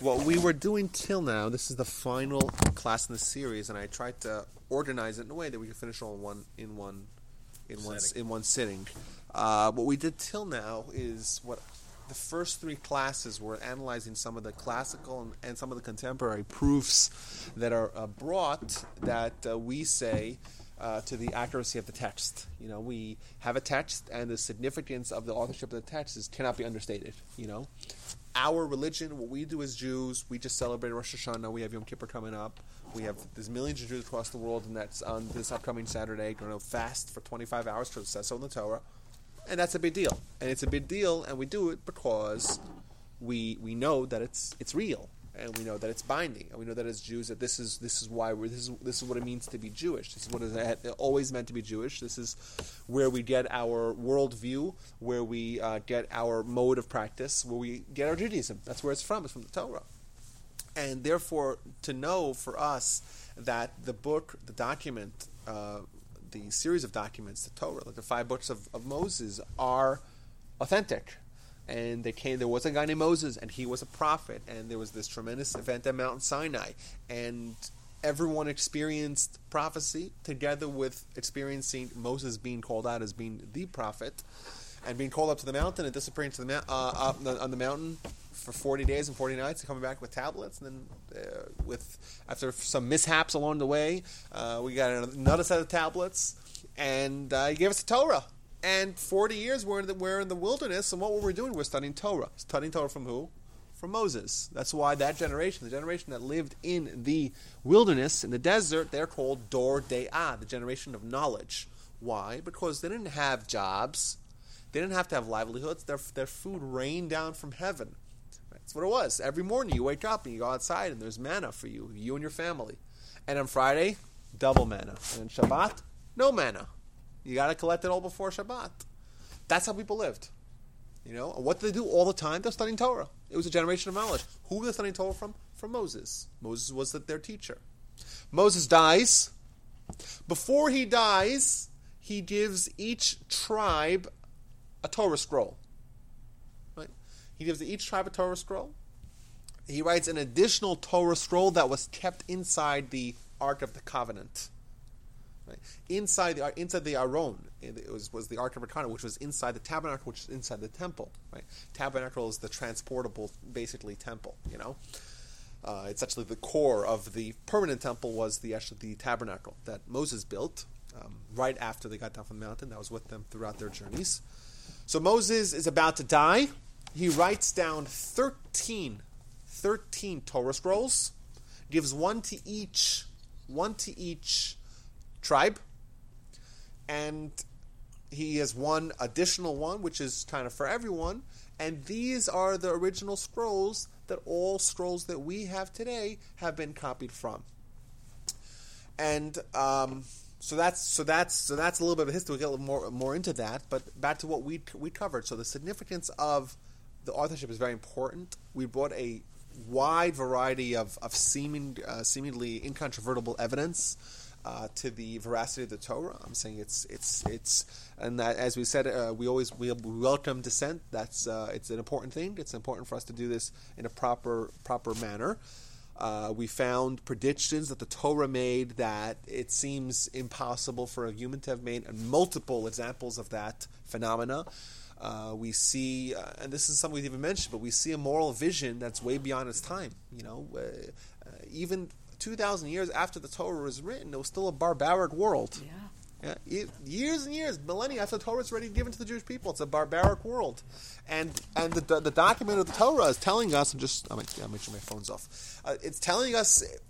what we were doing till now, this is the final class in the series, and I tried to organize it in a way that we could finish all in one in one in one Sitting. in one sitting. Uh, what we did till now is what the first three classes were analyzing some of the classical and, and some of the contemporary proofs that are uh, brought that uh, we say uh, to the accuracy of the text. You know, we have a text, and the significance of the authorship of the text is cannot be understated. You know, our religion, what we do as Jews, we just celebrate Rosh Hashanah. We have Yom Kippur coming up. We have there's millions of Jews across the world, and that's on this upcoming Saturday. Going to fast for 25 hours because it says so in the Torah, and that's a big deal. And it's a big deal, and we do it because we we know that it's it's real, and we know that it's binding, and we know that as Jews that this is this is why we're this is this is what it means to be Jewish. This is what it always meant to be Jewish. This is where we get our worldview, where we uh, get our mode of practice, where we get our Judaism. That's where it's from. It's from the Torah and therefore to know for us that the book, the document, uh, the series of documents, the Torah, like the five books of, of Moses, are authentic. And they came. There was a guy named Moses, and he was a prophet. And there was this tremendous event at Mount Sinai, and everyone experienced prophecy together with experiencing Moses being called out as being the prophet, and being called up to the mountain and disappearing to the mou- uh, up on the, on the mountain for 40 days and 40 nights and coming back with tablets and then uh, with after some mishaps along the way uh, we got another set of tablets and uh, he gave us the torah and 40 years we're in, the, we're in the wilderness and what were we doing? We're studying torah. Studying torah from who? From moses. That's why that generation the generation that lived in the wilderness in the desert they're called dor de'ah the generation of knowledge. Why? Because they didn't have jobs. They didn't have to have livelihoods. Their, their food rained down from heaven. That's what it was. Every morning you wake up and you go outside and there's manna for you, you and your family. And on Friday, double manna. And on Shabbat, no manna. You got to collect it all before Shabbat. That's how people lived. You know, what did they do all the time? They're studying Torah. It was a generation of knowledge. Who were they studying Torah from? From Moses. Moses was their teacher. Moses dies. Before he dies, he gives each tribe a Torah scroll. Right? He gives each tribe a Torah scroll. He writes an additional Torah scroll that was kept inside the Ark of the Covenant. Inside the inside the Aron, it was, was the Ark of Covenant, which was inside the tabernacle, which is inside the temple. Right? Tabernacle is the transportable, basically temple. You know, uh, it's actually the core of the permanent temple was the actually the tabernacle that Moses built um, right after they got down from the mountain. That was with them throughout their journeys. So Moses is about to die he writes down 13, 13 Torah scrolls, gives one to each, one to each tribe, and he has one additional one, which is kind of for everyone. And these are the original scrolls that all scrolls that we have today have been copied from. And um, so that's so that's so that's a little bit of history. We'll get a little more more into that. But back to what we we covered. So the significance of the authorship is very important. We brought a wide variety of, of seeming, uh, seemingly incontrovertible evidence uh, to the veracity of the Torah. I'm saying it's it's it's, and that as we said, uh, we always we welcome dissent. That's uh, it's an important thing. It's important for us to do this in a proper proper manner. Uh, we found predictions that the Torah made that it seems impossible for a human to have made, and multiple examples of that phenomena. Uh, we see, uh, and this is something we've even mentioned, but we see a moral vision that's way beyond its time. You know, uh, uh even 2,000 years after the Torah was written, it was still a barbaric world. Yeah. Yeah, years and years, millennia after the Torah is already given to the Jewish people. It's a barbaric world, and and the, the document of the Torah is telling us. I'm just I'll make, I'll make sure my phone's off. Uh, it's telling us. It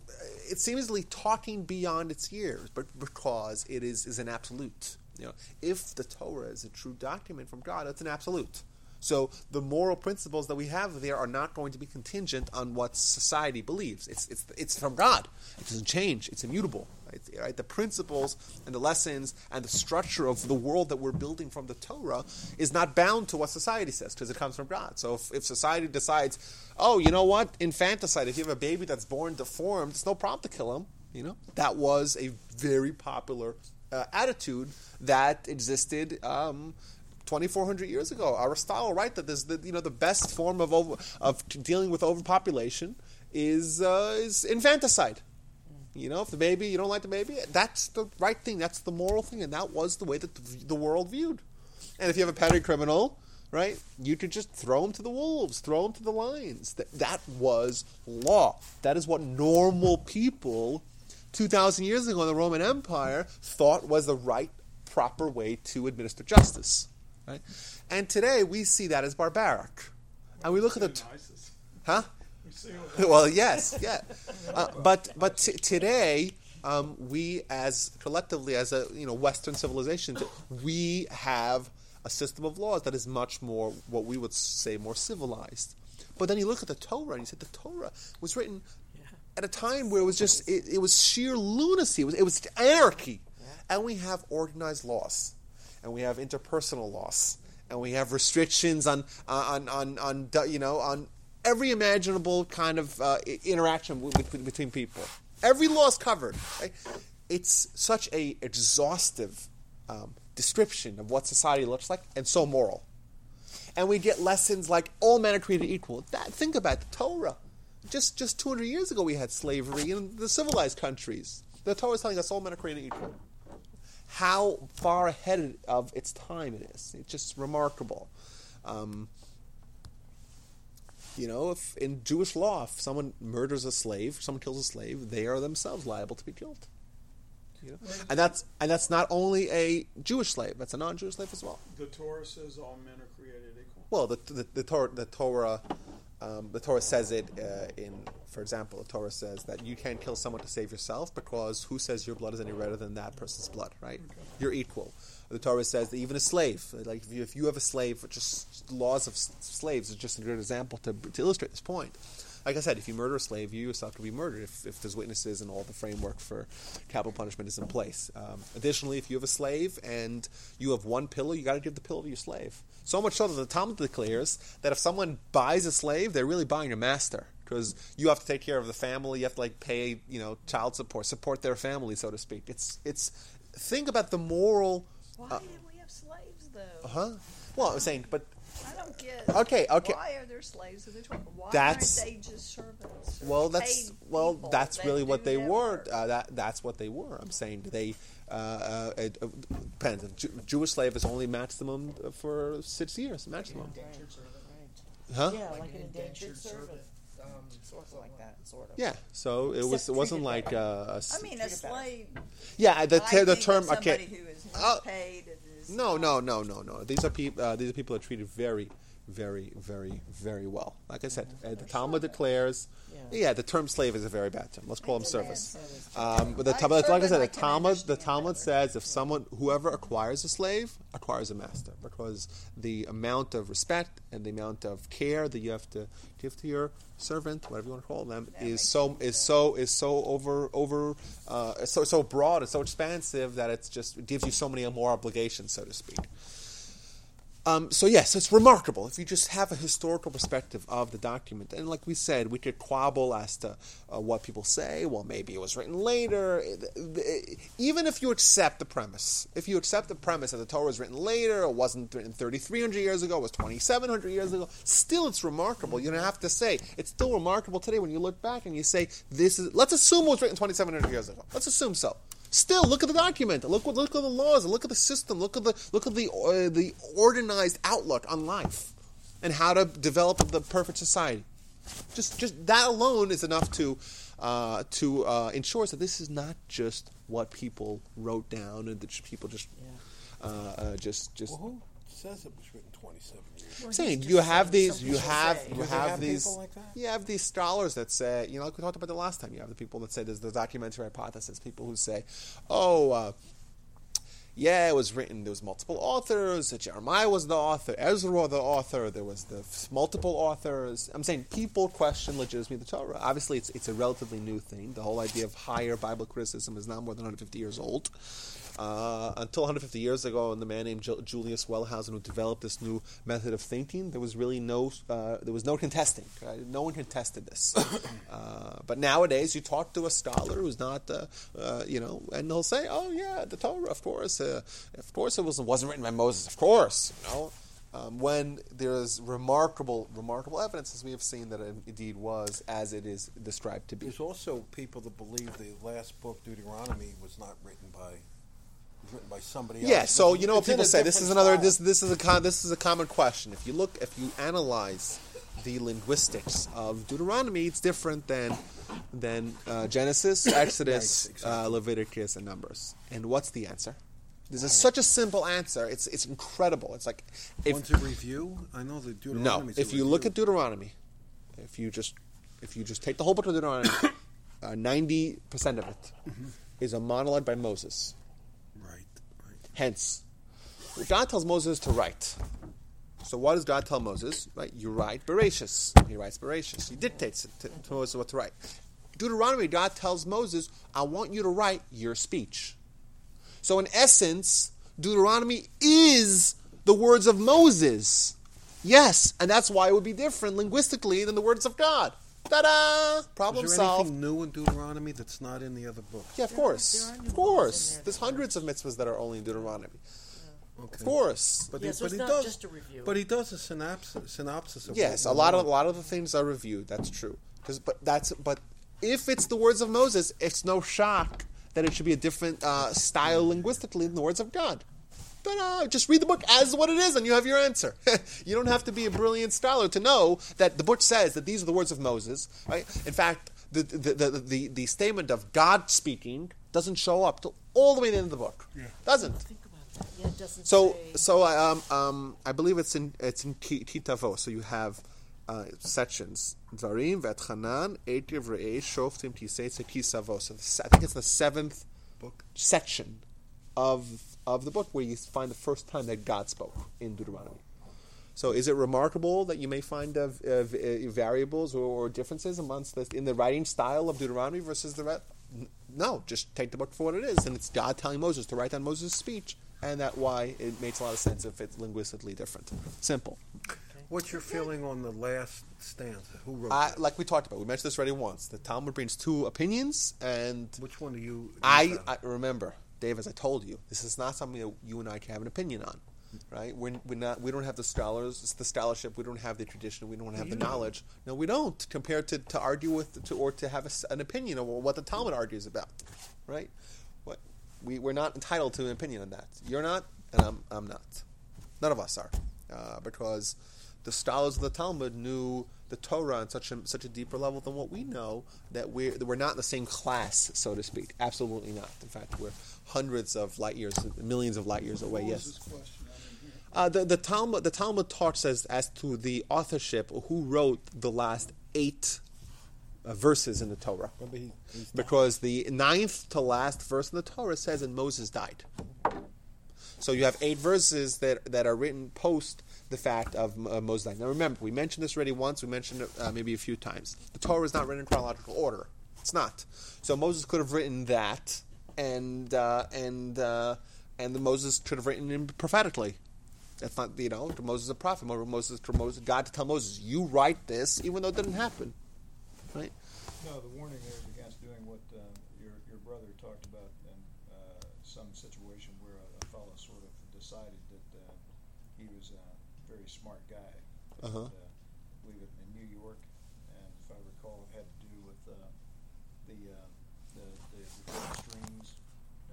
It's seemingly talking beyond its years, but because it is is an absolute. You know, if the Torah is a true document from God, it's an absolute. So the moral principles that we have there are not going to be contingent on what society believes. It's it's it's from God. It doesn't change. It's immutable. Right? right? The principles and the lessons and the structure of the world that we're building from the Torah is not bound to what society says because it comes from God. So if, if society decides, oh, you know what, infanticide, if you have a baby that's born deformed, it's no problem to kill him. You know that was a very popular uh, attitude that existed. Um, 2,400 years ago. Aristotle, right? That there's the you know the best form of over, of dealing with overpopulation is uh, is infanticide. You know, if the baby you don't like the baby, that's the right thing. That's the moral thing, and that was the way that the, the world viewed. And if you have a petty criminal, right, you could just throw him to the wolves, throw him to the lions. That that was law. That is what normal people. 2,000 years ago in the Roman Empire, thought was the right proper way to administer justice. Right? And today we see that as barbaric. And we look at the. T- huh? well, yes, yeah. Uh, but but t- today, um, we as collectively, as a you know Western civilization, we have a system of laws that is much more what we would say more civilized. But then you look at the Torah and you said the Torah was written at a time where it was just it, it was sheer lunacy. It was, it was anarchy and we have organized laws, and we have interpersonal laws, and we have restrictions on on on, on, you know on every imaginable kind of uh, interaction between, between people. Every law is covered. Right? It's such a exhaustive um, description of what society looks like, and so moral. And we get lessons like all men are created equal. That, think about the Torah. Just just 200 years ago, we had slavery in the civilized countries. The Torah is telling us all men are created equal how far ahead of its time it is. It's just remarkable. Um, you know, if in Jewish law, if someone murders a slave, someone kills a slave, they are themselves liable to be killed. You know? And that's and that's not only a Jewish slave; that's a non-Jewish slave as well. The Torah says all men are created equal. Well, the the, the Torah the Torah um, the Torah says it uh, in for example, the Torah says that you can't kill someone to save yourself because who says your blood is any redder than that person's blood, right? Okay. You're equal. The Torah says that even a slave, like if you, if you have a slave, just laws of slaves is just a good example to, to illustrate this point. Like I said, if you murder a slave, you yourself could be murdered if, if there's witnesses and all the framework for capital punishment is in place. Um, additionally, if you have a slave and you have one pillow, you got to give the pillow to your slave. So much so that the Talmud declares that if someone buys a slave, they're really buying your master because you have to take care of the family. You have to like pay, you know, child support, support their family, so to speak. It's it's think about the moral. Why uh, did we have slaves though? Uh huh. Well, I'm saying, but I don't get. Okay, okay. Why are there slaves in the twelve? Why that's, aren't they just servants? Well, that's well, that's really what they were. Uh, that that's what they were. I'm saying they. Uh, uh it, uh, depends. Jew, Jewish slave is only maximum for six years. Maximum. Huh? Yeah, like, like an indentured servant um, sort of like that, sort of. Yeah, so it was. It wasn't like a. I mean, a slave. Yeah, the t- the term. Okay. Who is uh, paid no, no, no, no, no. These are people. Uh, these are people that are treated very, very, very, very well. Like I said, uh, the Talmud declares. Yeah. yeah. the term slave is a very bad term. Let's call them service. Um, but the Talmud, like I said, the Talmud, the Talmud says if someone, whoever acquires a slave, acquires a master, because the amount of respect and the amount of care that you have to give to your servant, whatever you want to call them, is so is so is so over over uh, so so broad and so expansive that it's just it gives you so many more obligations, so to speak. Um, so yes, it's remarkable if you just have a historical perspective of the document. And like we said, we could quabble as to uh, what people say. Well, maybe it was written later. Even if you accept the premise, if you accept the premise that the Torah was written later, it wasn't written 3,300 years ago, it was 2,700 years ago. Still, it's remarkable. You don't have to say it's still remarkable today when you look back and you say this is. Let's assume it was written 2,700 years ago. Let's assume so. Still, look at the document. Look what look at the laws. Look at the system. Look at the look at the uh, the organized outlook on life, and how to develop the perfect society. Just just that alone is enough to uh, to uh, ensure that this is not just what people wrote down and that people just yeah. Uh, uh, just just. Well, who says it was written twenty seven I'm saying you have these, you have, you have, have these, like you have these scholars that say, you know, like we talked about the last time. You have the people that say there's the documentary hypothesis. People who say, oh. Uh, yeah, it was written. There was multiple authors. Jeremiah was the author. Ezra the author. There was the multiple authors. I'm saying people question legitimacy of the Torah. Obviously, it's it's a relatively new thing. The whole idea of higher Bible criticism is now more than 150 years old. Uh, until 150 years ago, and the man named Ju- Julius Wellhausen who developed this new method of thinking, there was really no uh, there was no contesting. Right? No one contested this. uh, but nowadays, you talk to a scholar who's not, uh, uh, you know, and he'll say, "Oh yeah, the Torah, of course, uh, of course, it was wasn't written by Moses, of course." You know, um, when there is remarkable, remarkable evidence, as we have seen, that it indeed was as it is described to be. There's also people that believe the last book, Deuteronomy, was not written by written by somebody else. Yeah, so you know what people say. This is another. style. This this is a con, this is a common question. If you look, if you analyze the linguistics of Deuteronomy, it's different than than uh, Genesis, Exodus, Right, exactly. uh, Leviticus, and Numbers. And what's the answer? This is such a simple answer. It's it's incredible. It's like if One's a review. I know the Deuteronomy. no, if you look at Deuteronomy, if you just if you just take the whole book of Deuteronomy, uh, ninety percent of it is a monologue by Moses. Hence, God tells Moses to write. So what does God tell Moses? Right, you write Bereshis. He writes Bereshis. He dictates to, to Moses what to write. Deuteronomy, God tells Moses, I want you to write your speech. So in essence, Deuteronomy is the words of Moses. Yes, and that's why it would be different linguistically than the words of God. Ta-da! Problem Is there solved. anything new in Deuteronomy that's not in the other books? Yeah, of course. are Of course. There's hundreds of mitzvahs that are only in Deuteronomy. Okay. Of course. But, Yeah, so but it's he not does, just a review. But he does a synopsis, synopsis of Yes, a lot of a lot of the things are reviewed. That's true. 'Cause- but that's but if it's the words of Moses, it's no shock that it should be a different uh, style linguistically than the words of God. Ta-da! Just read the book as what it is, and you have your answer. you don't have to be a brilliant scholar to know that the book says that these are the words of Moses. Right? In fact, the the, the, the, the statement of God speaking doesn't show up till all the way to the end of the book. Doesn't. Think about that. Yeah, it doesn't So, say. so I, um, um, I believe it's in it's in Ki- Kitavo. So you have uh, sections: Dvarim, Vetchanan, Etiv, Re'eh, Shoftim, Tiseitze, Kisavo. So the, se- I think it's the seventh Book. section of of the book where you find the first time that God spoke in Deuteronomy. So, is it remarkable that you may find uh, variables or, or differences amongst the, in the writing style of Deuteronomy versus the rest? No, just take the book for what it is, and it's God telling Moses to write down Moses' speech, and that why it makes a lot of sense if it's linguistically different. Simple. What's your feeling on the last stanza? Who wrote I, like we talked about, we mentioned this already once. The Talmud brings two opinions, and Which one do you? I, you I remember, Dave, as I told you, this is not something that you and I can have an opinion on, right? We're, we're not, we don't have the scholars, it's the scholarship. We don't have the tradition. We don't have the knowledge. No, we don't. Compared to, to argue with, to, or to have a an opinion of what the Talmud argues about, right? What we we're not entitled to an opinion on that. You're not, and I'm I'm not. None of us are, uh, because the scholars of the Talmud knew the Torah on such a such a deeper level than what we know that we're that we're not in the same class, so to speak. Absolutely not. In fact, we're hundreds of light years, millions of light years away. Yes. this question? I didn't hear. Uh, the, the Talmud the Talmud talks as as to the authorship who wrote the last eight uh, verses in the Torah, he, because the ninth to last verse in the Torah says, "And Moses died." So you have eight verses that that are written post the fact of uh, Moses. Now remember, we mentioned this already once. We mentioned it uh, maybe a few times. The Torah is not written in chronological order. It's not. So Moses could have written that, and uh, and uh, and the Moses could have written it prophetically. That's not you know Moses a prophet. Mo- Moses, Moses, God to tell Moses, you write this, even though it didn't happen, right? No, the warning there is against doing what uh, your your brother talked about in uh, some situation where a, a fellow sort of decided that uh, he was a very smart guy. Uh-huh. And, uh, believe it in New York, and if I recall, it had to do with uh, the, uh, the the red strings.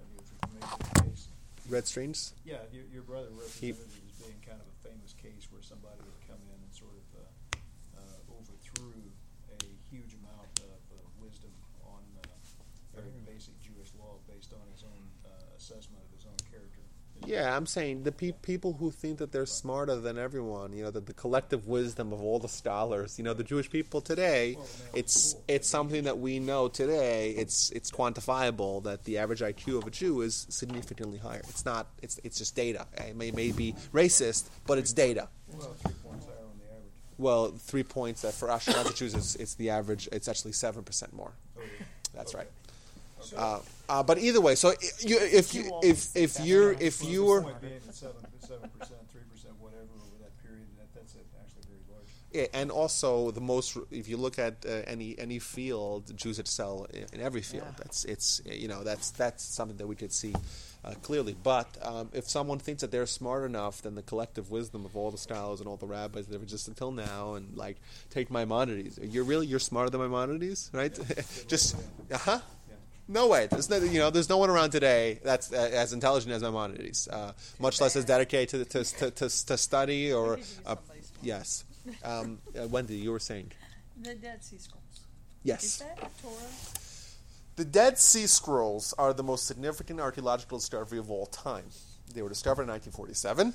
I mean, if you're familiar with the case. Red strings. Yeah, your, your brother He- represented it as being kind of a famous case where somebody had come in and sort of uh, uh, overthrew a huge amount of uh, wisdom on uh, very basic Jewish law based on his own uh, assessment of his own character. His- Yeah, I'm saying the pe- people who think that they're smarter than everyone, you know, that the collective wisdom of all the scholars, you know, the Jewish people today, it's it's something that we know today. It's it's quantifiable that the average IQ of a Jew is significantly higher. It's not. It's it's just data. It may may be racist, but it's data. Well, three points higher on the average. Well, three points that for Ashkenazi Jews, it's, it's the average. It's actually seven percent more. Oh. That's Okay. right. Uh, uh, but either way, so you, if you, if if you're if you were point being that seven, seven percent, three percent, whatever over that period, that's actually very large. Yeah, and also the most. If you look at uh, any any field, Jews excel in, in every field. Yeah. That's it's you know that's that's something that we could see uh, clearly. But um, if someone thinks that they're smart enough, then the collective wisdom of all the scholars and all the rabbis that have existed until now, and like take Maimonides, you're really you're smarter than Maimonides, right? Just uh huh. Yeah. No way. There's no, you know, there's no one around today that's uh, as intelligent as Maimonides, uh, much less as dedicated to to, to, to study or. Uh, yes. Um, uh, Wendy, you were saying. The Dead Sea Scrolls. Is Yes. that Torah? The Dead Sea Scrolls are the most significant archaeological discovery of all time. They were discovered in 1947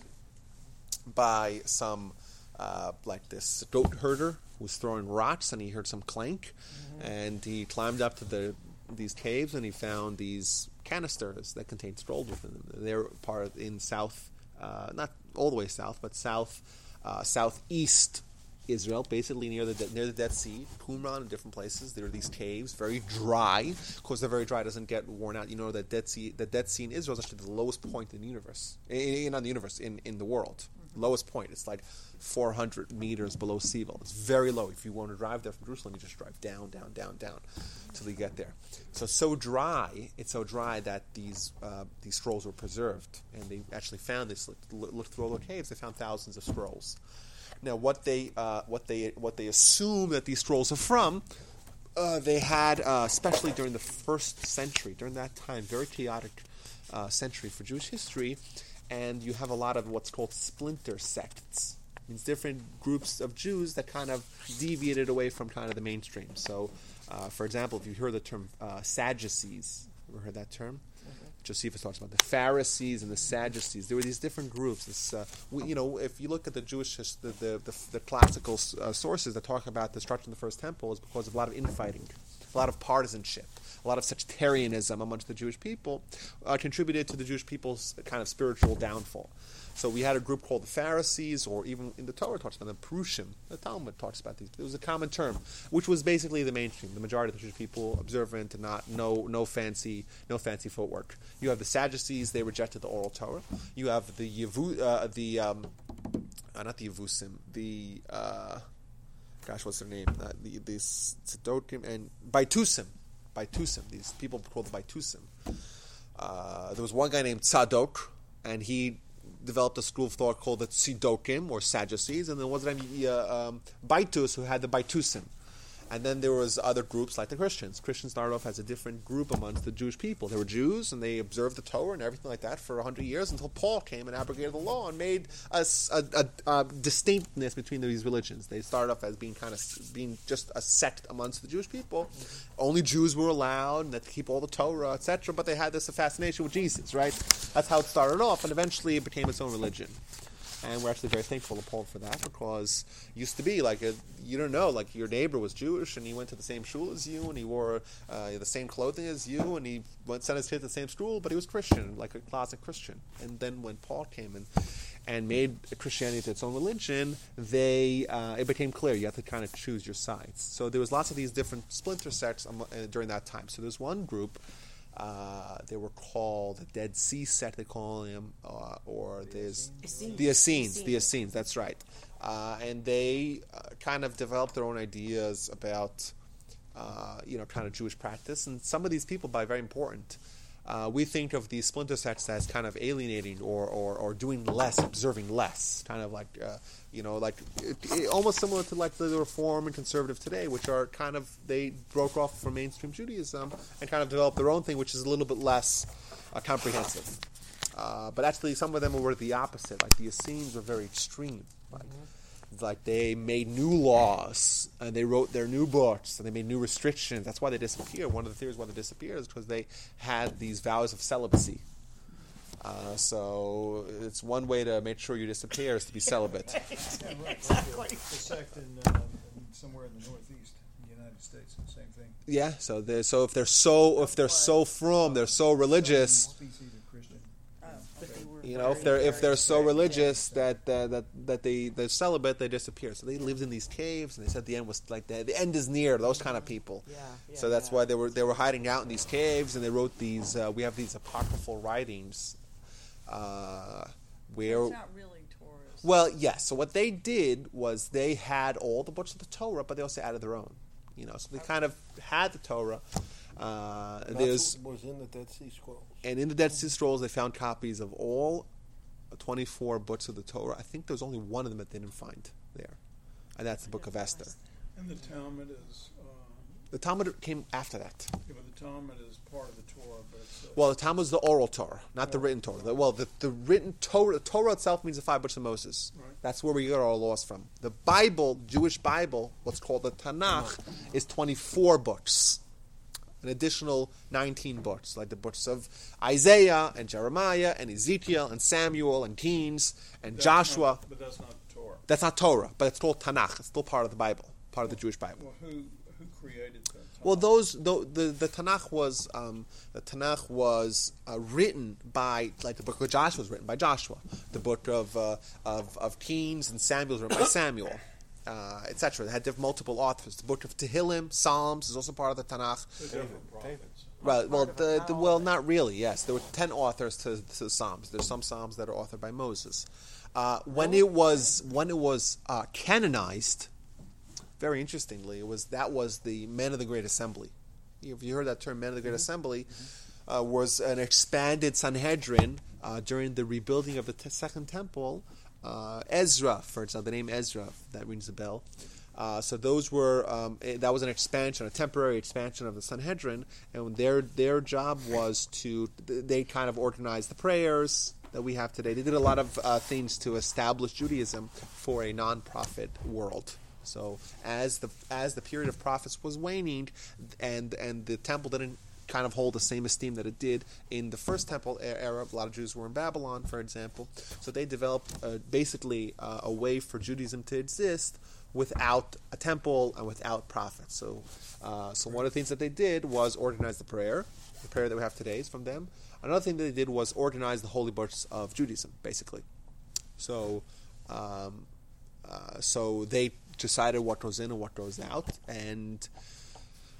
by some, uh, like this goat herder who was throwing rocks and he heard some clank. And he climbed up to the these caves and he found these canisters that contained scrolls within them. They're part of, in south, uh, not all the way south, but south, uh, southeast Israel, basically near the near the Dead Sea, Qumran and different places. There are these caves, very dry. Of course, they're very dry; doesn't get worn out. You know that Dead Sea, the Dead Sea in Israel is actually the lowest point in the universe, in, in the universe, in, in the world. Lowest point. It's like 400 meters below sea level. It's very low. If you want to drive there from Jerusalem, you just drive down, down, down, down, till you get there. So so dry. It's so dry that these uh, these scrolls were preserved, and they actually found this. Looked, through all the caves. They found thousands of scrolls. Now, what they uh, what they what they assume that these scrolls are from, uh, they had uh, especially during the first century, during that time, very chaotic uh, century for Jewish history, and you have a lot of what's called splinter sects. It Means different groups of Jews that kind of deviated away from kind of the mainstream. So, uh, for example, if you hear the term uh, Sadducees, ever heard that term? Josephus talks about the Pharisees and the Sadducees. There were these different groups. This, uh, we, you know, if you look at the Jewish, the the, the, the classical uh, sources that talk about the destruction of the first temple, is because of a lot of infighting, a lot of partisanship, a lot of sectarianism amongst the Jewish people, uh, contributed to the Jewish people's kind of spiritual downfall. So we had a group called the Pharisees, or even in the Torah talks about them, Prushim. The Talmud talks about these. It was a common term, which was basically the mainstream. The majority of the Jewish people observant and not no no fancy no fancy footwork. You have the Sadducees; they rejected the oral Torah. You have the Yevu, uh, the um, uh, not the Yevusim, the uh, gosh, what's their name? Uh, the the Tzedokim and Baitusim, Baitusim. These people called the Baitusim. Uh, there was one guy named Tzadok, and he developed a school of thought called the Tzidokim, or Sadducees, and then was it uh, um, Baitus, who had the Baitusim. And then there was other groups like the Christians. Christians started off as a different group amongst the Jewish people. They were Jews and they observed the Torah and everything like that for hundred years until Paul came and abrogated the law and made a distinctness between these religions. They started off as being kind of being just a sect amongst the Jewish people. Only Jews were allowed and to keep all the Torah, etc. But they had this fascination with Jesus, right? That's how it started off, and eventually it became its own religion and we're actually very thankful to Paul for that because it used to be like a, you don't know like your neighbor was Jewish and he went to the same shul as you and he wore uh, the same clothing as you and he went sent his kid to the same school but he was Christian like a closet Christian. And then when Paul came and and made Christianity its own religion they uh, it became clear you have to kind of choose your sides. So there was lots of these different splinter sects uh, during that time. So there's one group uh, they were called the Dead Sea sect. They call them, uh, or there's Essenes. the Essenes. The Essenes. Essenes. That's right. Uh, and they uh, kind of developed their own ideas about, uh, you know, kind of Jewish practice. And some of these people, by very important, uh, we think of these splinter sects as kind of alienating or, or, or doing less, observing less, kind of like, uh, you know, like it, it- almost similar to like the Reform and Conservative today, which are kind of they broke off from mainstream Judaism and kind of developed their own thing, which is a little bit less uh, comprehensive. Uh, but actually, some of them were the opposite. Like the Essenes were very extreme. Like, like they made new laws and they wrote their new books and they made new restrictions. That's why they disappeared. One of the theories why they disappeared is because they had these vows of celibacy. Uh, so it's one way to make sure you disappear is to be celibate. Yeah, right. Exactly. The sect in, uh, somewhere in the northeast, in the United States, the same thing. Yeah. So they so if they're so if they're so from they're so religious. Species of Christian. Oh, But okay. They were You know, if they're if they're so strict, religious that uh, that that they they're celibate, they disappear. So they lived in these caves, and they said the end was like the, the end is near. Those kind of people. Yeah, yeah, so that's yeah. why they were they were hiding out in these caves, and they wrote these. Uh, we have these apocryphal writings, uh, where It's not really Torahs. well, yes. So what they did was they had all the books of the Torah, but they also added their own. You know, so they kind of had the Torah. Uh, And there's that's what was in the Dead Sea Scrolls. And in the Dead Sea Scrolls, they found copies of all 24 books of the Torah. I think there was only one of them that they didn't find there, and that's the Book of Esther. And the Talmud is, um, The Talmud came after that. yeah, but the Talmud is part of the Torah, but it's. Uh, Well, the Talmud is the oral Torah, not the written Torah. The- well, the, the written Torah, the Torah itself means the five books of Moses. Right. That's where we get our laws from. The Bible, Jewish Bible, what's called the Tanakh, is 24 books. An additional 19 books, like the books of Isaiah and Jeremiah and Ezekiel and Samuel and Kings and that's Joshua. not- But that's not Torah. That's not Torah, but it's called Tanakh. It's still part of the Bible, part of the Jewish Bible. Well, who, who created that? Well, those the the, the Tanakh was um, the Tanakh was uh, written by like the book of Joshua was written by Joshua. The book of uh, of of Kings and Samuel was written by Samuel, uh, etc. They had diff- multiple authors. The book of Tehillim, Psalms is also part of the Tanakh. They're different prophets. Right. Well, the, the not well, all of it. not really. Yes, there were ten authors to, to the Psalms. There's some Psalms that are authored by Moses. Uh, when it was when it was uh, canonized, very interestingly, it was that was the Men of the Great Assembly. If you heard that term, Men of the Great Assembly, uh, was an expanded Sanhedrin uh, during the rebuilding of the t- Second Temple. Uh, Ezra, for example, the name Ezra that rings a bell. Uh, so those were um, eh, that was an expansion, a temporary expansion of the Sanhedrin, and their their job was to they kind of organized the prayers that we have today. They did a lot of uh, things to establish Judaism for a non-prophet world. So as the as the period of prophets was waning, and and the temple didn't kind of hold the same esteem that it did in the first temple era. A lot of Jews were in Babylon, for example. So they developed uh, basically uh, a way for Judaism to exist without a temple and without prophets. So, uh, so one of the things that they did was organize the prayer. The prayer that we have today is from them. Another thing that they did was organize the holy books of Judaism, basically. So, um, uh, so they decided what goes in and what goes out, and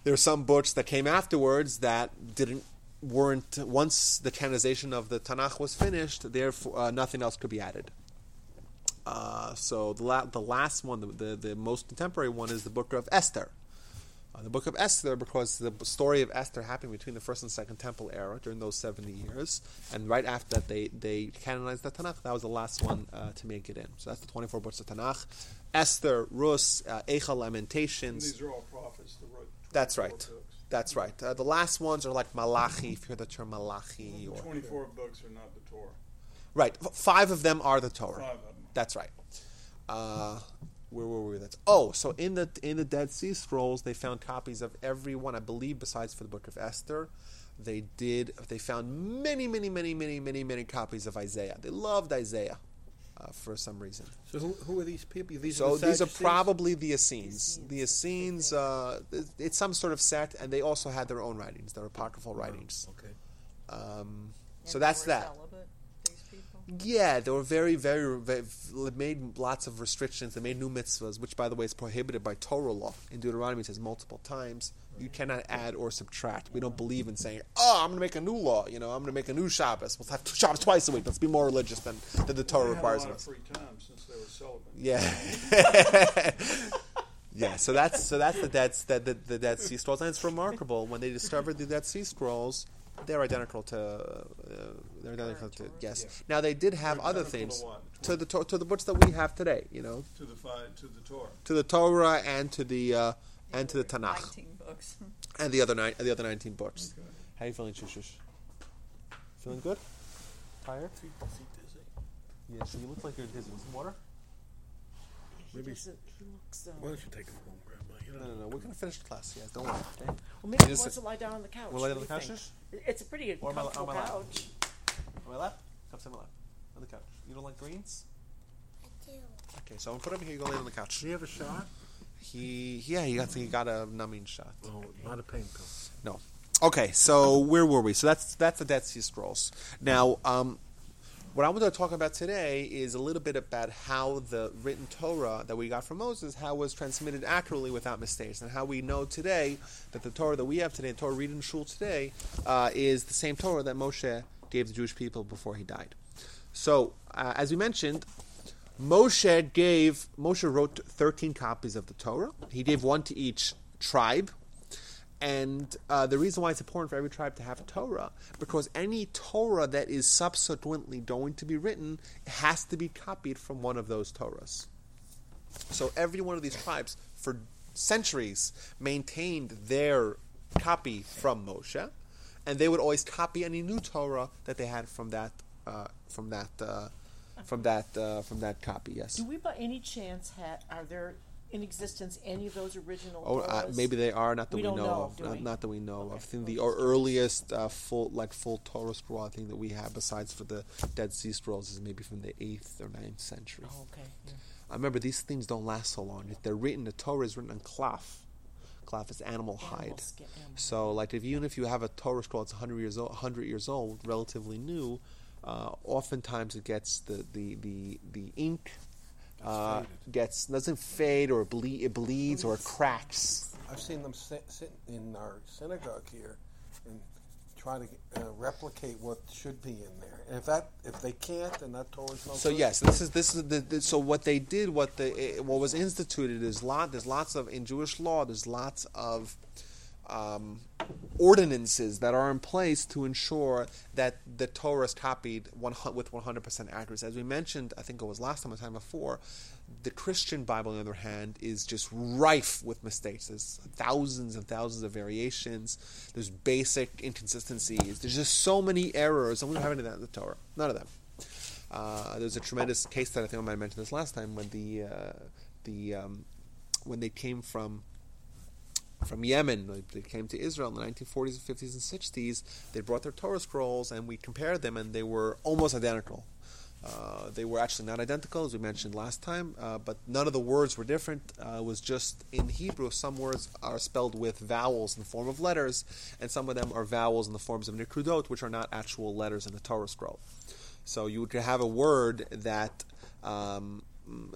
there are some books that came afterwards that didn't weren't once the canonization of the Tanakh was finished. Therefore, uh, nothing else could be added. Uh, so the la- the last one, the, the the most contemporary one, is the book of Esther. Uh, the book of Esther, because the story of Esther happened between the first and second temple era during those 70 years, and right after that they, they canonized the Tanakh. That was the last one uh, to make it in. So that's the 24 books of Tanakh. Esther, Rus, uh, Eicha, And Lamentations. these are all prophets wrote. That's right. That's right. Uh, the last ones are like Malachi, if you hear the term Malachi. Or, Twenty-four books are not the Torah. right. Five of them are the Torah. Five of them. That's right. Uh, where were we? That's oh, so in the in the Dead Sea Scrolls, they found copies of every one, I believe, besides for the Book of Esther. They did. They found many, many, many, many, many, many copies of Isaiah. They loved Isaiah uh, for some reason. So who, who are these people? These So are the these are probably the Essenes. The Essenes, uh, it's some sort of sect, and they also had their own writings, their apocryphal writings. Okay. Um, so that's that. celibate. Yeah, they were very, very, very. They made lots of restrictions. They made new mitzvahs, which, by the way, is prohibited by Torah law. In Deuteronomy, it says multiple times you cannot add or subtract. We don't believe in saying, "Oh, I'm going to make a new law." You know, I'm going to make a new Shabbos. We'll have two Shabbos twice a week. Let's be more religious than, than the Torah They requires of of us. free time since they were celibate. Yeah. yeah. So that's so that's the Dead the, the, the Dead Sea Scrolls, and it's remarkable when they discovered the Dead Sea Scrolls. They're identical to uh, they're identical to yes. Yeah. Now they did have They're other identical things to what? to the to, to the books that we have today. You know, To the to the Torah. to the Torah and to the uh, and to the Tanakh 19 books. and the other nine the other nineteen books. Okay. How are you feeling, Shushush? Feeling good? Tired? Yeah. So you look like you're dizzy. Some water? He Maybe- doesn't. He looks. Um, Why don't you take him home, Grandma? No, no, no. We're gonna finish the class. Yes. Don't worry. Okay. well, maybe he just- wants to lie down on the couch. Wanna lay What on the couch, think? It's a pretty Or am I- comfortable am I allowed? couch. On my lap? Come sit on my lap. On the couch. You don't like greens? I do. Okay, so I'm gonna put him here. You go lay on the couch. Do you have a shot? He, yeah, he got he got a numbing shot. Oh, not a pain pill. No. Okay, so where were we? So that's that's the Dead Sea Scrolls. Now, um, what I want to talk about today is a little bit about how the written Torah that we got from Moses, how was transmitted accurately without mistakes, and how we know today that the Torah that we have today, the Torah read in shul today, uh, is the same Torah that Moshe gave the Jewish people before he died. So, uh, as we mentioned, Moshe gave Moshe wrote 13 copies of the Torah. He gave one to each tribe. And uh, the reason why it's important for every tribe to have Torah, because any Torah that is subsequently going to be written has to be copied from one of those Torahs. So every one of these tribes, for centuries, maintained their copy from Moshe, and they would always copy any new Torah that they had from that uh, from that uh, from that uh, from that copy. Yes. Do we, by any chance, have are there in existence any of those original? Oh, uh, maybe they are. Not that We we, don't know, know, of. Not, not that we know Okay. of. I think the earliest uh, full like full Torah scroll I think that we have, besides for the Dead Sea Scrolls, is maybe from the eighth or ninth century. Oh, okay. yeah. I remember these things don't last so long. If they're written, the Torah is written on cloth. Cloth is animal Animal hide. skin- animal So, like, if even if you have a Torah scroll that's 100 years old, 100 years old, relatively new, uh, oftentimes it gets the the the, the ink uh, gets doesn't fade or ble- it bleeds or it cracks. I've seen them sit, sit in our synagogue here and try to uh, replicate what should be in there. And if that if they can't, then that Torah's no So good. yes, this is this is the, the so what they did, what the what was instituted is lot. There's lots of in Jewish law. There's lots of um, ordinances that are in place to ensure that the Torah is copied one, with 100% accuracy. As we mentioned, I think it was last time or time before, the Christian Bible, on the other hand, is just rife with mistakes. There's thousands and thousands of variations. There's basic inconsistencies. There's just so many errors, and we don't have any of that in the Torah. None of them. Uh, there's a tremendous case that I think I might have mentioned this last time when the uh, the um, when they came from from Yemen, they came to Israel in the 1940s, 50s, and 60s. They brought their Torah scrolls, and we compared them, and they were almost identical. Uh, they were actually not identical, as we mentioned last time, uh, but none of the words were different. Uh, it was just in Hebrew, some words are spelled with vowels in the form of letters, and some of them are vowels in the forms of nekudot, which are not actual letters in the Torah scroll. So you could have a word that um,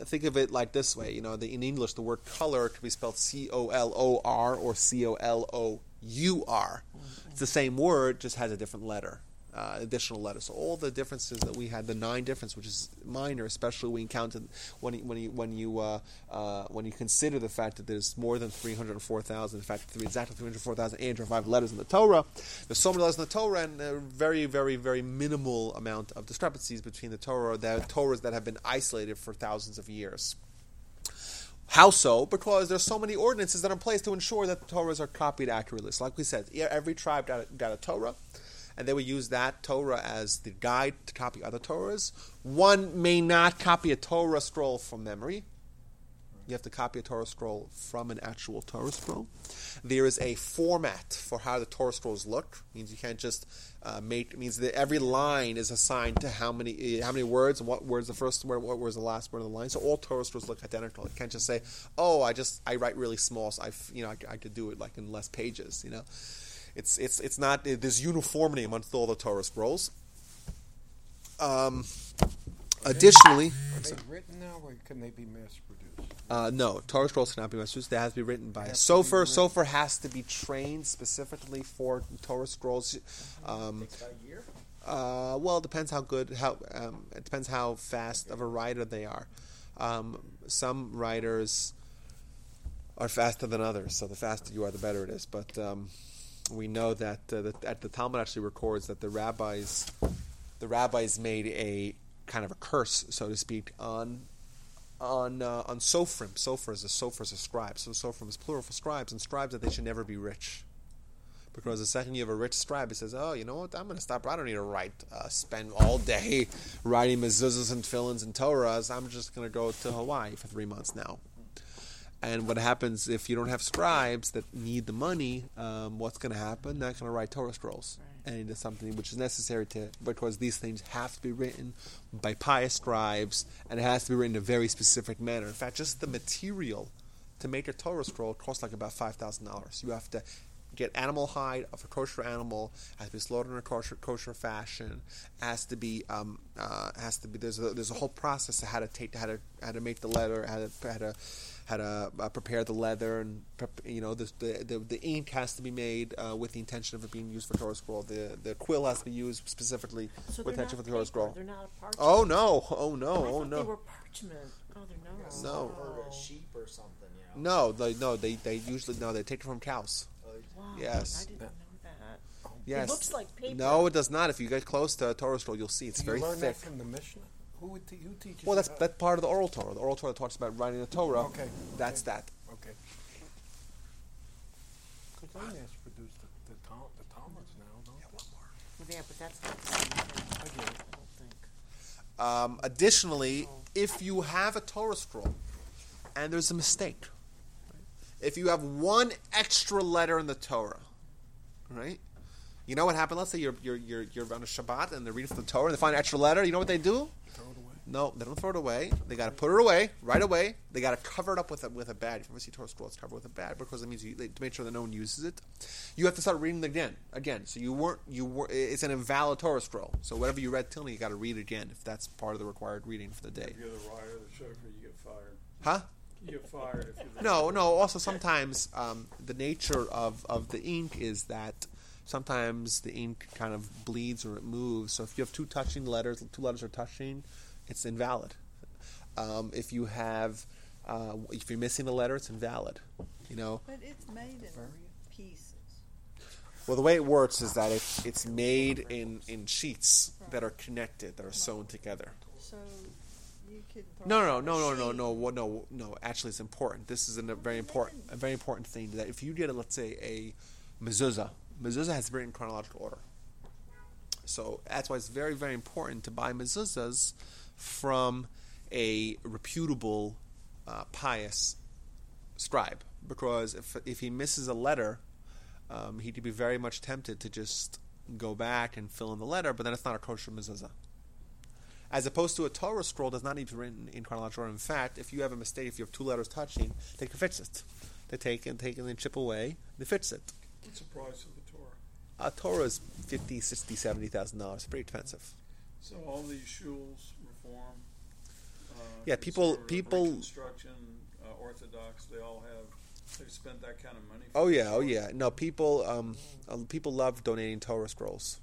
think of it like this way. You know, the, in English, the word color could be spelled C O L O R or C O L O U R. It's the same word, just has a different letter. Uh, additional letters. So all the differences that we had, the nine difference, which is minor, especially when you counted when you, when you when you uh, uh, when you consider the fact that there's more than three hundred four thousand, in fact, three, exactly three hundred four thousand eight hundred five letters in the Torah. There's so many letters in the Torah, and a very, very, very minimal amount of discrepancies between the Torah, the Torahs that have been isolated for thousands of years. How so? Because there's so many ordinances that are in place to ensure that the Torahs are copied accurately. So, like we said, every tribe got a, got a Torah, and they would use that Torah as the guide to copy other Torahs. One may not copy a Torah scroll from memory. You have to copy a Torah scroll from an actual Torah scroll. There is a format for how the Torah scrolls look. means you can't just uh, make. means that every line is assigned to how many uh, how many words and what words the first word, what was the last word of the line. So all Torah scrolls look identical. You can't just say, "Oh, I just I write really small, so I you know I, I could do it like in less pages." You know, it's it's it's not there's uniformity amongst all the Torah scrolls. Um, additionally, Are they written now, or can they be mass produced? uh, no, Torah scrolls cannot be mass-produced. They have to be written by a Has to be sofer. Sofer has to be trained specifically for Torah scrolls. Um, Takes about a year. uh, well, it depends how good. How um, it depends how fast of a writer they are. Um, some writers are faster than others, so the faster you are, the better it is. But um, we know that, uh, at the Talmud actually records that the rabbis, the rabbis made a kind of a curse, so to speak, on on uh, on sofrim. Sofer is a sofer is a scribe. So sofrim is plural for scribes, and scribes that they should never be rich. Because the second you have a rich scribe, he says, "Oh, you know what? I'm going to stop. I don't need to write, uh, spend all day writing mezuzahs and tefillins and Torahs. I'm just going to go to Hawaii for three months now." And what happens if you don't have scribes that need the money? Um, what's going to happen? They're not going to write Torah scrolls, and it's something which is necessary to because these things have to be written by pious scribes, and it has to be written in a very specific manner. In fact, just the material to make a Torah scroll costs like about five thousand dollars. You have to get animal hide of a kosher animal has to be slaughtered in a kosher, kosher fashion. Has to be um, uh, has to be there's a, there's a whole process of how to take how to how to make the letter, how to how to how to uh, prepare the leather and prep, you know the, the the the ink has to be made uh, with the intention of it being used for Torah scroll. The the quill has to be used specifically So with they're intention for the Torah scroll. They're not a parchment. Oh no! Oh no! I Oh thought no! They were parchment. Oh, they're not. No. Or a sheep or something, you know. No, they, no, they, they usually no, they take it from cows. Wow. Yes. I didn't know. Yes. It looks like paper. No, it does not. If you get close to a Torah scroll, you'll see it's Do very you learn thick. that from the Mishnah? Who would te- who teaches? Well, that's that? that's part of the oral Torah. The oral Torah talks about writing the Torah. Okay, That's okay. that. Okay. Because they produce the, the, Tal- the Talmuds now, don't they? Yeah, but that's not the same thing. I get it. I don't think. Um, additionally, if you have a Torah scroll and there's a mistake, if you have one extra letter in the Torah, right? You know what happened? Let's say you're you're you're, you're on a Shabbat and they're reading from the Torah and they find an extra letter. You know what they do? Throw it away. No, they don't throw it away. They got to put it away right away. They got to cover it up with a, with a bag. If you ever see Torah scroll, it's covered with a bag because it means you, they, to make sure that no one uses it. You have to start reading it again, again. So you weren't you were. It's an invalid Torah scroll. So whatever you read till now, you got to read again if that's part of the required reading for the day. If you're the writer the sofer, you get fired. Huh? You get fired if you're No, no. Also, sometimes um, the nature of, of the ink is that sometimes the ink kind of bleeds or it moves. So if you have two touching letters, two letters are touching, it's invalid. Um, if you have, uh, if you're missing a letter, it's invalid. You know. But it's made in pieces. Well, the way it works is that it, it's made in, in sheets that are connected, that are sewn together. So you could. No, no, no, no, no, no, no, no. Actually, it's important. This is a very important, a very important thing. That if you get, a, let's say, a mezuzah, mezuzah has to be in chronological order. So that's why it's very, very important to buy mezuzahs from a reputable, uh, pious scribe, because if if he misses a letter, um, he could be very much tempted to just go back and fill in the letter, but then it's not a kosher mezuzah as opposed to a Torah scroll does not need to be written in chronological order. In fact, if you have a mistake, if you have two letters touching, they can fix it. They take and take and then chip away. They fix it. What's the price of the Torah? A Torah is fifty, sixty, seventy thousand dollars. Pretty expensive. So all these shuls, reform, uh, Yeah, people- people- Reconstruction, uh, Orthodox, they all have. They've spent that kind of money. for Oh the yeah, oh yeah. No, people, um, uh, people love donating Torah scrolls.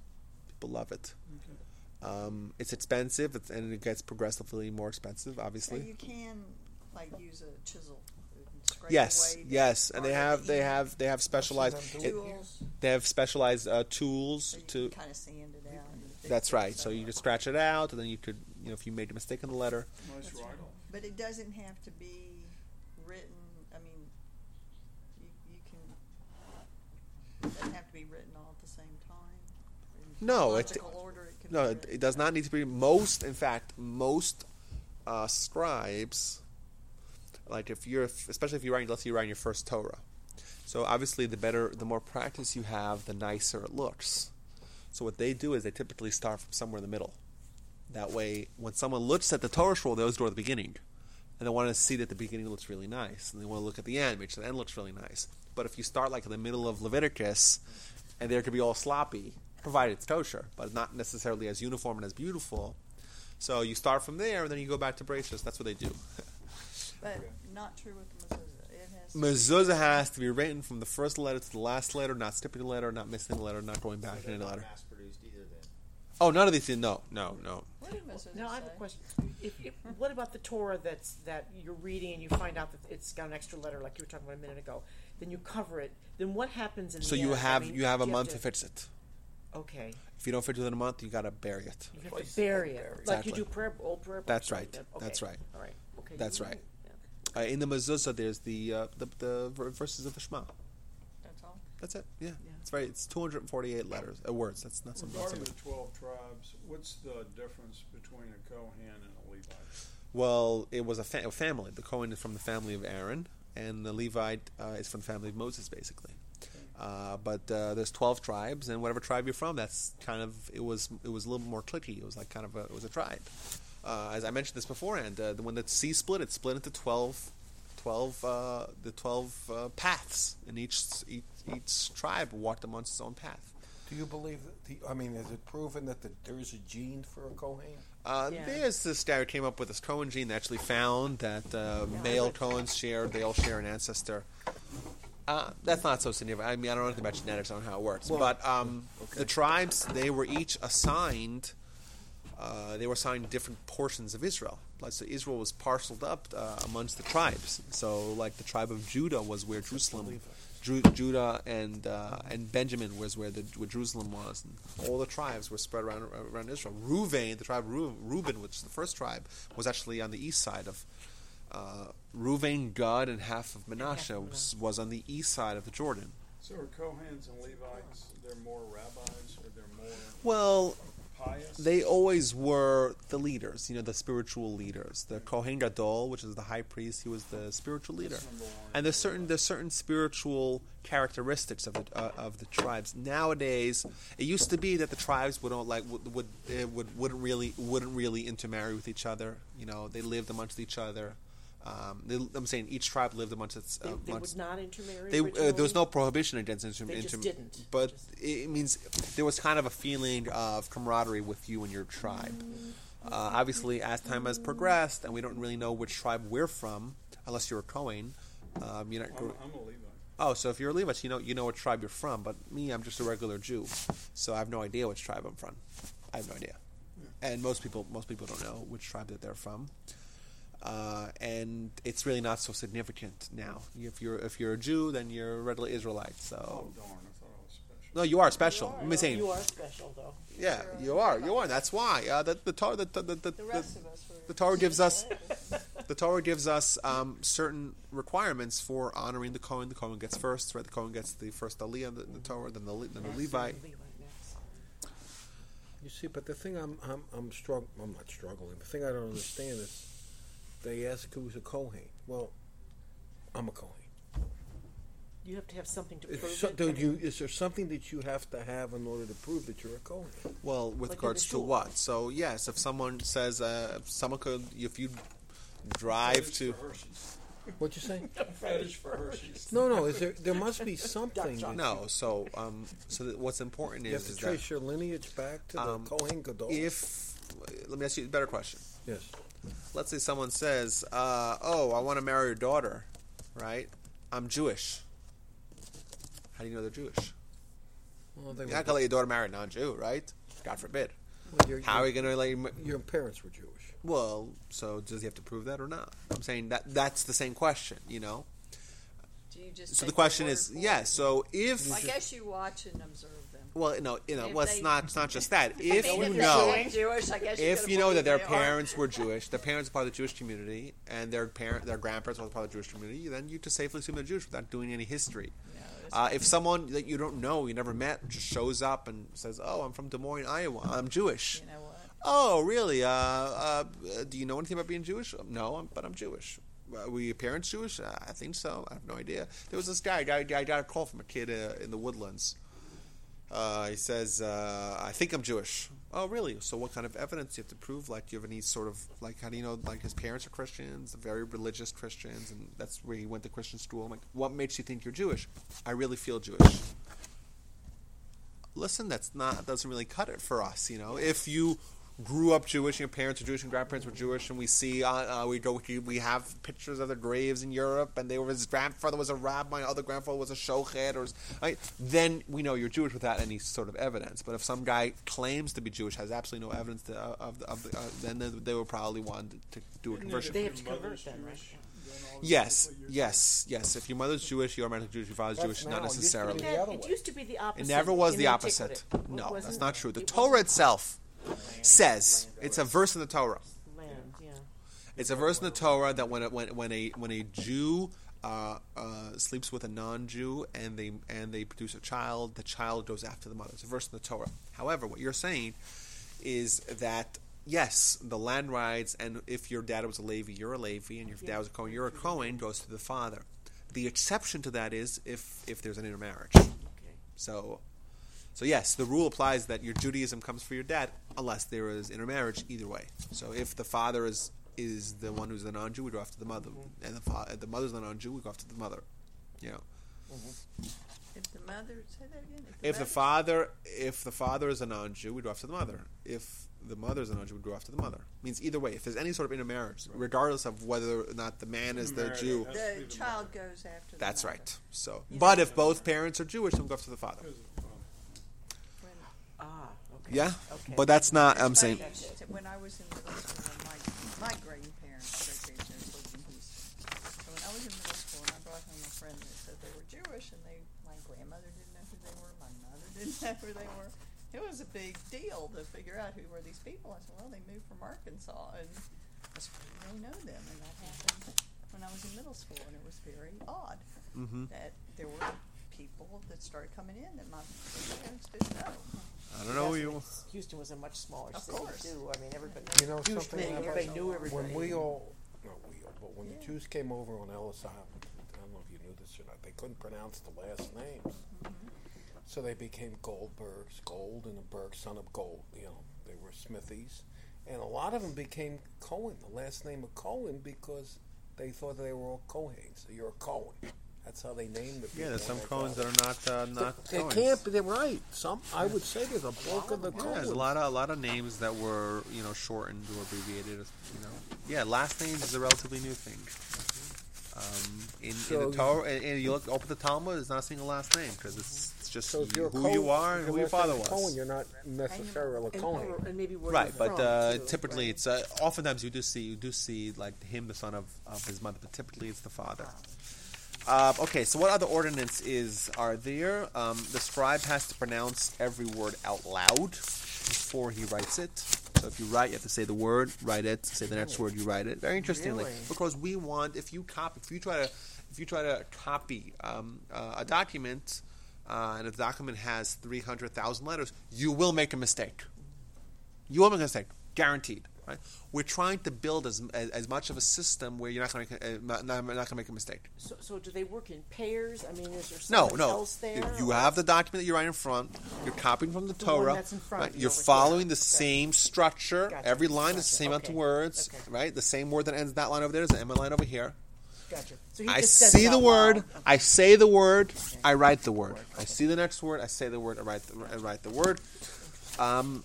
People love it. Okay. Um, it's expensive, it's, and it gets progressively more expensive. So Obviously, you can like use a chisel. yes, yes, and they have they have they have specialized it. it, tools. they have specialized uh, tools So you to kind of sand it out. That's right. So you just scratch it out, and then you could, you know, if you made a mistake in the letter. Nice That's write right. off. But it doesn't have to be written. I mean, you, you can. It doesn't have to be written all at the same time. In No, it- order. It can No, be it, it does not need to be. Most, in fact, most uh, scribes, like if you're, especially if you're writing, let's say you're writing your first Torah. So obviously, the better, the more practice you have, the nicer it looks. So what they do is they typically start from somewhere in the middle. That way, when someone looks at the Torah scroll, they always go to the beginning, and they want to see that the beginning looks really nice, and they want to look at the end, make sure the end looks really nice. But if you start like in the middle of Leviticus, and there could be all sloppy, provided it's kosher, but not necessarily as uniform and as beautiful. So you start from there, and then you go back to Bereishis. That's what they do. But not true with the mezuzah. It has. to be- Mezuzah has to be written from the first letter to the last letter, not skipping a letter, not missing a letter, not going back So in they're a letter. mass produced either then. Oh, none of these. things. No, no, no. What did mezuzah Now I have a question. If, if, what about the Torah that's that you're reading and you find out that it's got an extra letter, like you were talking about a minute ago? Then you cover it. Then what happens in So the you end? I have mean, you have a do month to to fix it. Okay, If you don't fix it in a month, you gotta bury it. you have to bury it, like Exactly. you do prayer, old prayer. books That's like right. that. Okay. That's right. All right. Okay. That's right. yeah. Uh, in the mezuzah, there's the, uh, the the ver- verses of the Shema. That's it. Yeah, Yeah. it's very. It's 248 letters, uh, words. That's not something. Regarding something. the twelve tribes, what's the difference between a Kohen and a Levite? Well, it was a, fa- a family. The Cohen is from the family of Aaron, and the Levite uh, is from the family of Moses, basically. Uh, but uh, there's 12 tribes, and whatever tribe you're from, that's kind of it was it was a little more clicky. It was like kind of a it was a tribe. Uh, as I mentioned this beforehand, uh, the- when the sea split, it split into 12, twelve uh, the twelve uh, paths, and each, each each tribe walked amongst its own path. Do you believe that? The, I mean, is it proven that the, there is a gene for a Kohen? Uh, Yeah. There's this guy who came up with this Cohen gene that actually found that uh, Yeah, male would- Cohens share, they all share an ancestor. Uh, that's not so significant. I mean, I don't know anything about genetics. I don't know how it works. Well, but um, okay. the tribes, they were each assigned, uh, they were assigned different portions of Israel. Like, so Israel was parceled up uh, amongst the tribes. So, like, the tribe of Judah was where Jerusalem, Ju- Judah and uh, and Benjamin was where the where Jerusalem was, and all the tribes were spread around around Israel. Reuven, the tribe of Reu- Reuben, which is the first tribe, was actually on the east side of. Uh, Reuven, Gad, and half of Manasseh of was, was on the east side of the Jordan. So are Kohans and Levites, they're more rabbis or they're more Well, pious? They always were the leaders, you know, the spiritual leaders. The Kohen Gadol, which is the high priest, he was the spiritual leader. And there's certain there's certain spiritual characteristics of the uh, of the tribes. Nowadays, it used to be that the tribes would not like would would, would wouldn't really wouldn't really intermarry with each other. You know, they lived amongst each other. Um, they, I'm saying each tribe lived amongst its. They, Uh, they amongst, would not intermarry. they, uh, there was no prohibition against inter- They just didn't. But Just- it means there was kind of a feeling of camaraderie with you and your tribe. Uh, obviously, as time has progressed, and we don't really know which tribe we're from, unless you're a Cohen. Um, you're not. I'm, I'm a Levite. Oh, so if you're a Levite, you know you know what tribe you're from. But me, I'm just a regular Jew, so I have no idea which tribe I'm from. I have no idea, and most people most people don't know which tribe that they're from. Uh, and it's really not so significant now. If you're if you're a Jew, then you're a regular Israelite. So Oh, darn, I thought I was special. no, you are special. You are. I'm just saying. You are special, though. Yeah, you are. You are. That's why. Uh, the the Torah the, the, the, the, The of us the Torah gives us the Torah gives us um, certain requirements for honoring the Kohen. The Kohen gets first, right? The Kohen gets the first Aliyah, the, the Torah, then the, then the Levite. Levite next. You see, but the thing I'm I'm I'm strugg- I'm not struggling. The thing I don't understand is they ask who's a Kohen. Well, I'm a Kohen. You have to have something to Is, prove so, it. do I you, is there something that you have to have in order to prove that you're a Kohen? Well, with Like regards to what? So yes, if someone says, uh, if someone could, if you drive to. What'd you say? Fetish for Hershey's. No, no. Is there? There must be something. no. So um, so that what's important You is, have to is trace that your lineage back to the Um, Kohen Gadol. if let me ask you a better question. yes. Let's say someone says, uh, "Oh, I want to marry your daughter," right? I'm Jewish. How do you know they're Jewish? Well, they You're not gonna let your daughter marry a non-Jew, right? God forbid. well, your, How are your, you gonna let? Your, your parents were Jewish. well, so does he have to prove that or not? I'm saying that that's the same question, you know. Do you just So the question is, word for yeah. So if I guess you watch and observe them. Well, no, you know, If well, it's they- not. It's not just that. I If mean, you if know, Jewish, I guess if you know that their they are. parents were Jewish, their parents are part of the Jewish community, and their parent, their grandparents were part of the Jewish community, then you just safely assume they're Jewish without doing any history. Yeah, Uh, if someone that you don't know, you never met, just shows up and says, "Oh, I'm from Des Moines, Iowa. I'm Jewish." you know what? Oh, really? Uh, uh, do you know anything about being Jewish? No, I'm, but I'm Jewish. Uh, were your parents Jewish? Uh, I think so. I have no idea. There was this guy. I, I got a call from a kid uh, in the woodlands. Uh, he says, uh, "I think I'm Jewish." Oh, really? So, what kind of evidence do you have to prove? Like, do you have any sort of like, how do you know? Like, his parents are Christians, very religious Christians, and that's where he went to Christian school. I'm like, what makes you think you're Jewish? I really feel Jewish. Listen, that's not doesn't really cut it for us. You know, if you grew up Jewish, your parents were Jewish and grandparents were Jewish, and we see uh, uh, we go we have pictures of their graves in Europe, and they were his grandfather was a rabbi, other grandfather was a shochet, or right, then we know you're Jewish without any sort of evidence. But if some guy claims to be Jewish, has absolutely no evidence to, uh, of the, of the, uh, then they, they will probably want to do a conversion. They have to convert mother's then, right? Yes, yes, yes. If your mother's Jewish, you're automatically Jewish. Your father's That's Jewish, now. not It used necessarily. the other It used to be the opposite. It never was the opposite. No, that's wasn't- true. The it Torah wasn't itself says it's a verse in the Torah. It's a verse in the Torah that when a, when when a when a Jew uh, uh, sleeps with a non-Jew and they and they produce a child, the child goes after the mother. It's a verse in the Torah. However, what you're saying is that yes, the land rights, and if your dad was a Levi, you're a Levi, and if your dad was a Cohen, you're a Cohen, goes to the father. The exception to that is if if there's an intermarriage. Okay. So, so yes, the rule applies that your Judaism comes for your dad unless there is intermarriage either way. So if the father is is the one who's a non-Jew, we go after the mother, Mm-hmm. and the fa- the mother's a non-Jew, we go after the mother. You know, If the mother, say that again. if the mother- father, if the father is a non-Jew, we go after the mother. If the mother is a non-Jew, we go after the mother. Means either way, if there's any sort of intermarriage, regardless of whether or not the man is the Jew, it has to be the the child goes after. That's mother. right. So, You but if both parents are Jewish, then we go after the father. Ah, okay. Yeah, Okay. but that's not. I'm saying. when I was in middle school, my my grandparents, great grandparents lived in Houston. So when I was in middle school, and I brought home a friend that said they were Jewish, and they my grandmother didn't know who they were, my mother didn't know who they were. It was a big deal to figure out who were these people. I said, well, they moved from Arkansas, and I said, "How do they know them, and that happened when I was in middle school, and it was very odd hmm that there were people that started coming in that my parents didn't know. I don't know who Yes, you. it's- Houston was a much smaller Of city course. too. I mean, everybody. You know Jewish something people, happened? everybody knew everybody. When we all, not we all, but when Yeah. the Jews came over on Ellis Island, I don't know if you knew this or not, they couldn't pronounce the last names. Mm-hmm. So they became Goldbergs, Gold and a Berg, son of Gold. You know, they were Smithies. And a lot of them became Cohen, the last name of Cohen, because they thought they were all Cohens. So you're a Cohen. That's how they named the people. Yeah, there's some when they Cohens got- that are not uh, not. They Cohens. can't be. They're right. Some, I would say, there's a bulk of the Yeah, Cohens. there's a lot of a lot of names that were you know shortened or abbreviated. You know, yeah, last names is a relatively new thing. Um, in, in the Torah, and, and you look open the Talmud, it's not a single last name because it's, it's just So if you- you're a who Cohen, you are and if who your last name father was. Cohen, you're not necessarily a and, Cohen. or- and maybe where right, you're but from, uh, too, typically right? it's uh, oftentimes you do see you do see like him, the son of, of his mother, but typically it's the father. Uh, okay, so what other ordinance is are there? Um, the scribe has to pronounce every word out loud before he writes it. So if you write, you have to say the word, write it. Say the next word, you write it. Very interestingly, Really? because we want if you copy, if you try to, if you try to copy um, uh, a document, uh, and if the document has three hundred thousand letters, you will make a mistake. You will make a mistake, guaranteed. Right? We're trying to build as, as, as much of a system where you're not going to make a, uh, not, not going to make a mistake. So, so do they work in pairs? I mean, is there No, no. else there? You have the document that you're write in front. You're copying from the The Torah. that's in front right? you You're following the Okay. same structure. Gotcha, Every line is the same amount of words. Okay. Right? The same word that ends that line over there is the M line over here. Gotcha. So he I just says see the word. I say the word. I write the word. I see the next word. I say the word. I write the, I write the word. Um,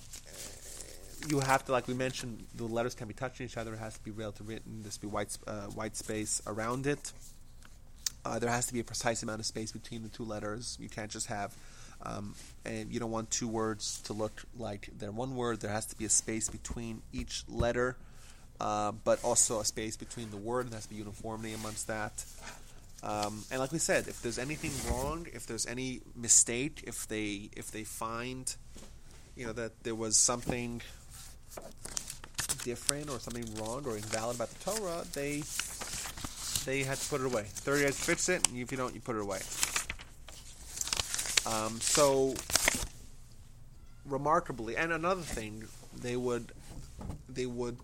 you have to, like we mentioned, the letters can't be touching each other. It has to be relatively written. There has to be white uh, white space around it. Uh, there has to be a precise amount of space between the two letters. You can't just have, um, and you don't want two words to look like they're one word. There has to be a space between each letter, uh, but also a space between the word. There has to be uniformity amongst that. Um, and like we said, if there's anything wrong, if there's any mistake, if they if they find, you know, that there was something different or something wrong or invalid about the Torah, they they had to put it away. Thirty days fix it, and if you don't, you put it away. Um, so remarkably, and another thing, they would they would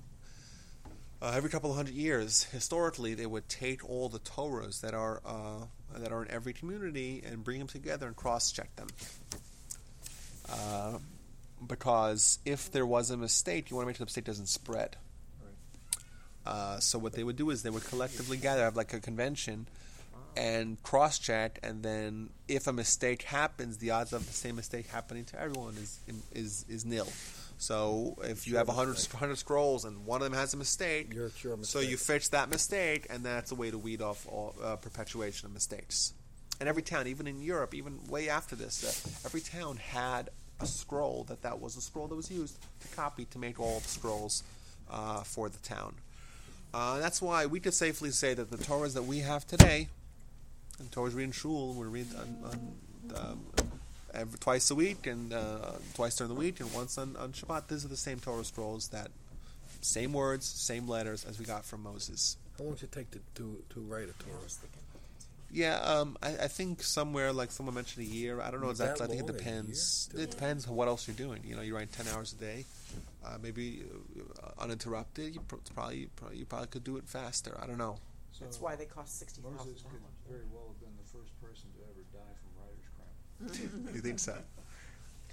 uh, every couple of hundred years, historically, they would take all the Torahs that are uh, that are in every community and bring them together and cross-check them. Uh, because if there was a mistake, you want to make sure the mistake doesn't spread. Uh, so what they would do is they would collectively gather, have like a convention, and cross-check, and then if a mistake happens, the odds of the same mistake happening to everyone is is is nil. So if you have 100, 100 scrolls and one of them has a mistake, You're- it's your so you fix that mistake, and that's a way to weed off all uh, perpetuation of mistakes. And every town, even in Europe, even way after this, uh, every town had a scroll that that was a scroll that was used to copy to make all the scrolls uh, for the town. Uh, that's why we could safely say that the Torahs that we have today, and Torahs read in shul, we read on, on, um, every, twice a week and uh, twice during the week and once on, on Shabbat. These are the same Torah scrolls that same words, same letters as we got from Moses. How long does it take to, to, to write a Torah? Yeah, um, I, I think somewhere like someone mentioned a year. I don't know That exactly. I think it depends. It depends on what else you're doing. You know, you're writing ten hours a day, uh, maybe uh, uninterrupted. You pr- probably, probably you probably could do it faster. I don't know. So That's why they cost sixty thousand Moses could dollars. very well have been the first person to ever die from writer's cramp. you think so?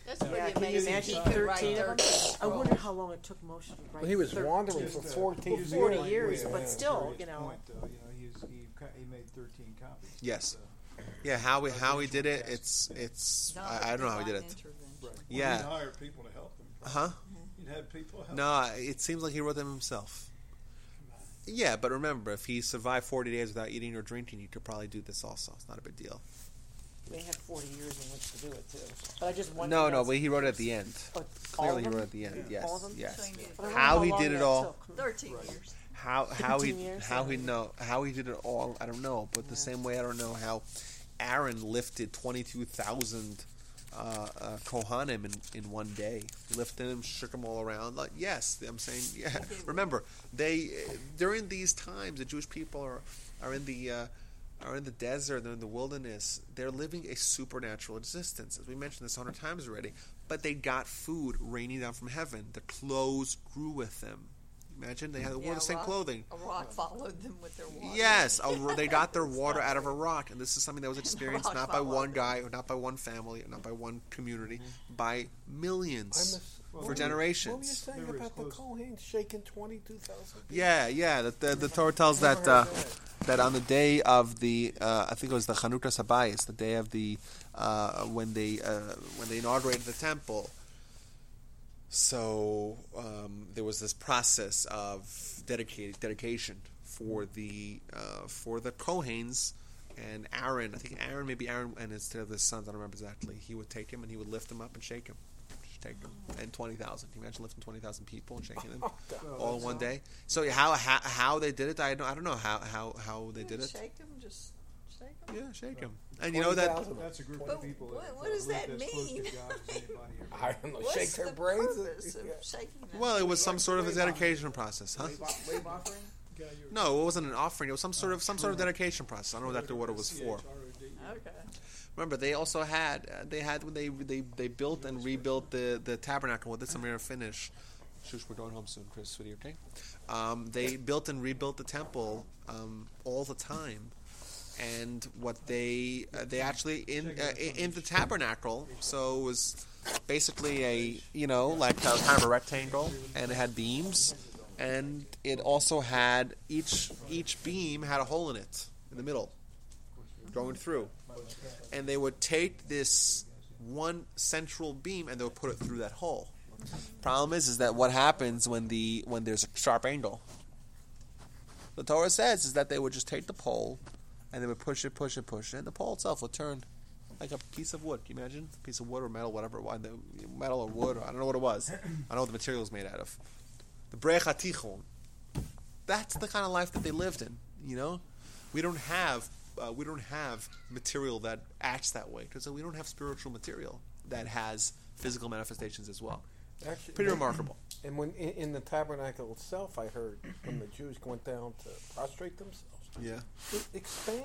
That's Yeah, pretty can you amazing. imagine He could write 13 of them? I wonder how long it took Moshe to write. Well, he was 13 wandering for uh, 14 his Forty years, was- but still, you know. point, though, you know, he, he, he made 13 copies. Yes. Uh, Yeah, how he how he did it, it's it's I, I don't know how he did it. intervention. right. Yeah. He'd hire people to help him. Huh? He'd have people help. No, it seems like he wrote them himself. Yeah, but remember, if he survived 40 days without eating or drinking, he could probably do this also. It's not a big deal. They had 40 years in which to do it too. But I just wonder. No, no, that's- but he wrote it at the end. Clearly, he wrote it at the end. Yeah. Yes, All of them? yes. So he did But I wonder How he did it all. Thirteen Right. years. How how he years, how he know how he did it all? I don't know. But the same way, I don't know how Aaron lifted 22,000 uh, uh, Kohanim in, in one day. He lifted them, shook them all around. Like yes, I'm saying yeah. Remember, they during these times, the Jewish people are are in the uh, are in the desert, they're in the wilderness. They're living a supernatural existence, as we mentioned this a hundred times already. But they got food raining down from heaven. The clothes grew with them. Imagine they had wore Yeah, the same rock- clothing. A rock followed them with their water. Yes, a, they got their water out of a rock, and this is something that was experienced not by one them. guy, or not by one family, or not by one community, by millions miss, for what were generations. What were you saying They were about the as Kohen shaking 22,000 Yeah, yeah. The, the, the Torah tells that uh, that. that on the day of the, uh, I think it was the Chanukas HaBayis, the day of the uh, when they uh, when they inaugurated the temple. So um, there was this process of dedicated dedication for the uh, for the Kohens and Aaron. I think Aaron, maybe Aaron, and instead of his sons, I don't remember exactly. He would take him and he would lift him up and shake him, take him, and twenty thousand. Can you imagine lifting twenty thousand people and shaking them? Well, all in one day. So how how, how they did it, I don't I don't know how how, how they did it. Shake them, just shake them. Yeah, shake them. And you know that 20,000. That's a group But of people what- that what does live that as close to mean? God as anybody ever I don't know. What's shake their the brains. purpose of shaking them? well, it was some sort of a dedication process, huh? Wave, offering? Guy you were- No, it wasn't an offering. It was some sort of some sort of dedication process. I don't know exactly what it was for. C-H-R-O-D. Okay. Remember, they also had uh, they had when they they they built and rebuilt the the tabernacle. With this, I'm going to finish. Shush, we're going home soon, Chris. Sweetie, okay? Um, they built and rebuilt the temple um, all the time, and what they uh, they actually in uh, in the tabernacle. So it was basically a you know like a, kind of a rectangle, and it had beams, and it also had each each beam had a hole in it in the middle, going through and they would take this one central beam and they would put it through that hole. Problem is, is that what happens when the when there's a sharp angle? The Torah says is that they would just take the pole and they would push it, push it, push it, and the pole itself would turn like a piece of wood. Can you imagine? A piece of wood or metal, whatever, it was, metal or wood. Or, I don't know what it was. I don't know what the material was made out of. The Bariach HaTichon. That's the kind of life that they lived in. You know, we don't have uh, we don't have material that acts that way because we don't have spiritual material that has physical manifestations as well. Actually, Pretty remarkable. And when in, in the tabernacle itself, I heard when the Jews went down to prostrate themselves, Yeah. it expanded.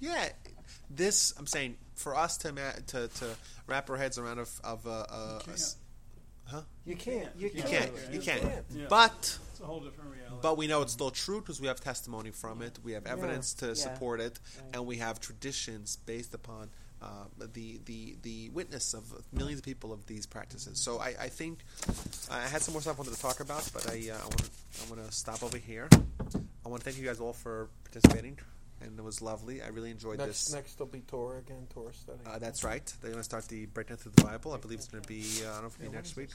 Yeah, this I'm saying for us to ma- to, to wrap our heads around of of uh, uh, a s- You can't. You, you can't. can't you You can't. can't. Yeah. But It's a whole different reality. but we know it's still true because we have testimony from it. We have evidence to Yeah. support it, and we have traditions based upon uh, the the the witness of millions of people of these practices. So I, I think I had some more stuff I wanted to talk about, but I uh, I want to I want to stop over here. I want to thank you guys all for participating, and it was lovely. I really enjoyed Next, this. next will be Torah again, Torah study. Uh, that's right. They're going to start the breakdown through the Bible. I believe it's going to be. Uh, I don't know if it'll be next week.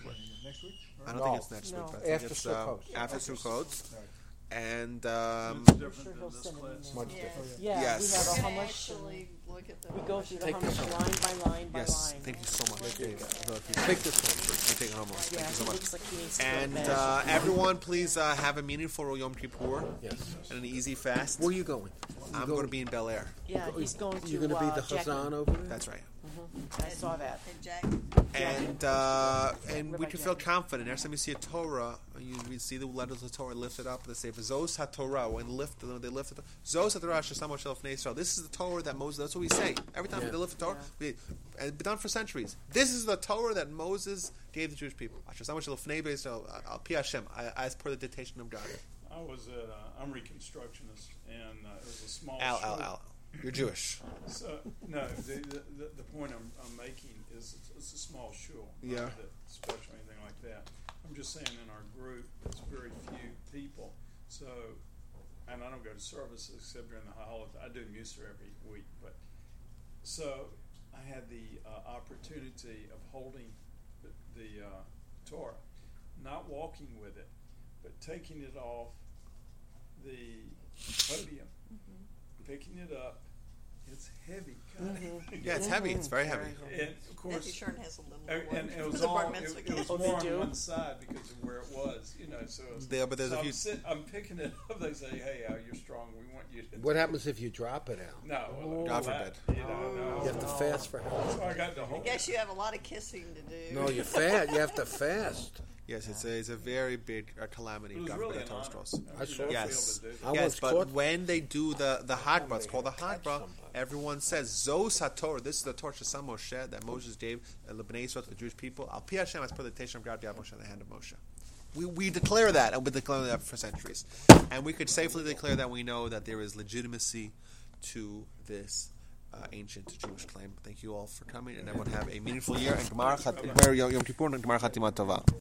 Next week? I don't No. think it's next week. But I think After it's, uh, Sukkot. after Sukkot. Right. And um, it's I'm different sure than this class. Much Yeah. different. Yeah, Yes. we have a gonna Chumash. actually look at the. We go through the Take this Chumash line by line by yes, line. thank you so much, Dave. Take this one. You take it home. Yeah, Thank you so much. like he needs to go And uh, everyone, please uh, have a meaningful Yom Kippur Yes. and an easy fast. Where are you going? I'm going to be in Bel Air. yeah, he's going to. You're going to be uh, the Jackie. Hazan over there. That's right. I saw that. And Jack, And uh, and we can feel confident. Every time you see a Torah, you we see the letters of the Torah lifted up. They say, "Zos HaTorah." When lift, when they lift it, Zos HaTorah Shesamo Shel Fnei Yisrael. This is the Torah that Moses. That's what we say every time Yeah. they lift the Torah. We, and it's been done for centuries. This is the Torah that Moses gave the Jewish people. Shesamo Shel Fnei Yisrael. Al Pi Hashem, as per the dictation of God. I was at, uh, I'm Reconstructionist, and uh, it was a small Al, show. Al, Al. You're Jewish. So no, the the, the, the point I'm, I'm making is it's, it's a small shul. Yeah. that special or anything like that. I'm just saying in our group, it's very few people. So, and I don't go to services except during the holidays. I do Mussar every week, but so I had the uh, opportunity of holding the, the uh, Torah, not walking with it, but taking it off the podium, picking it up. It's heavy, kind of. Mm-hmm. Yeah, it's heavy. It's mm-hmm. very heavy. And of course, Matthew Shern has a little and, one. and it was The all it, it was Oh, more on one side because of where it was, you know. So, was- Yeah, but there's so a I'm, sit, I'm picking it up. They say, "Hey, Al, you're strong. We want you to." What happens if you drop it out? No, oh. well, God that, forbid. You know, no. You have to oh. fast for how long? So I got to I guess you have a lot of kissing to do. No, you fast. You have to fast. Yes, it's a, it's a very big uh, calamity. It was God really forbid an honor. straws. I you saw know, it. to be Yes. able to do I yes, but when they do the the hagbah, it's called the had to hagbah. catch somebody. Everyone says Zos HaTorah. This is the Torah Shesam Moshe that Moses gave uh, Lebanei Yisrael to the Jewish people. Al Pi Hashem as per the Tesham of God Moshe in the hand of Moshe. We, we declare that, and we've been declaring that for centuries. And we could safely declare that we know that there is legitimacy to this uh, ancient Jewish claim. Thank you all for coming, and everyone have a meaningful year. And Gemara Chat- Yom Kippur and Gemara Tova.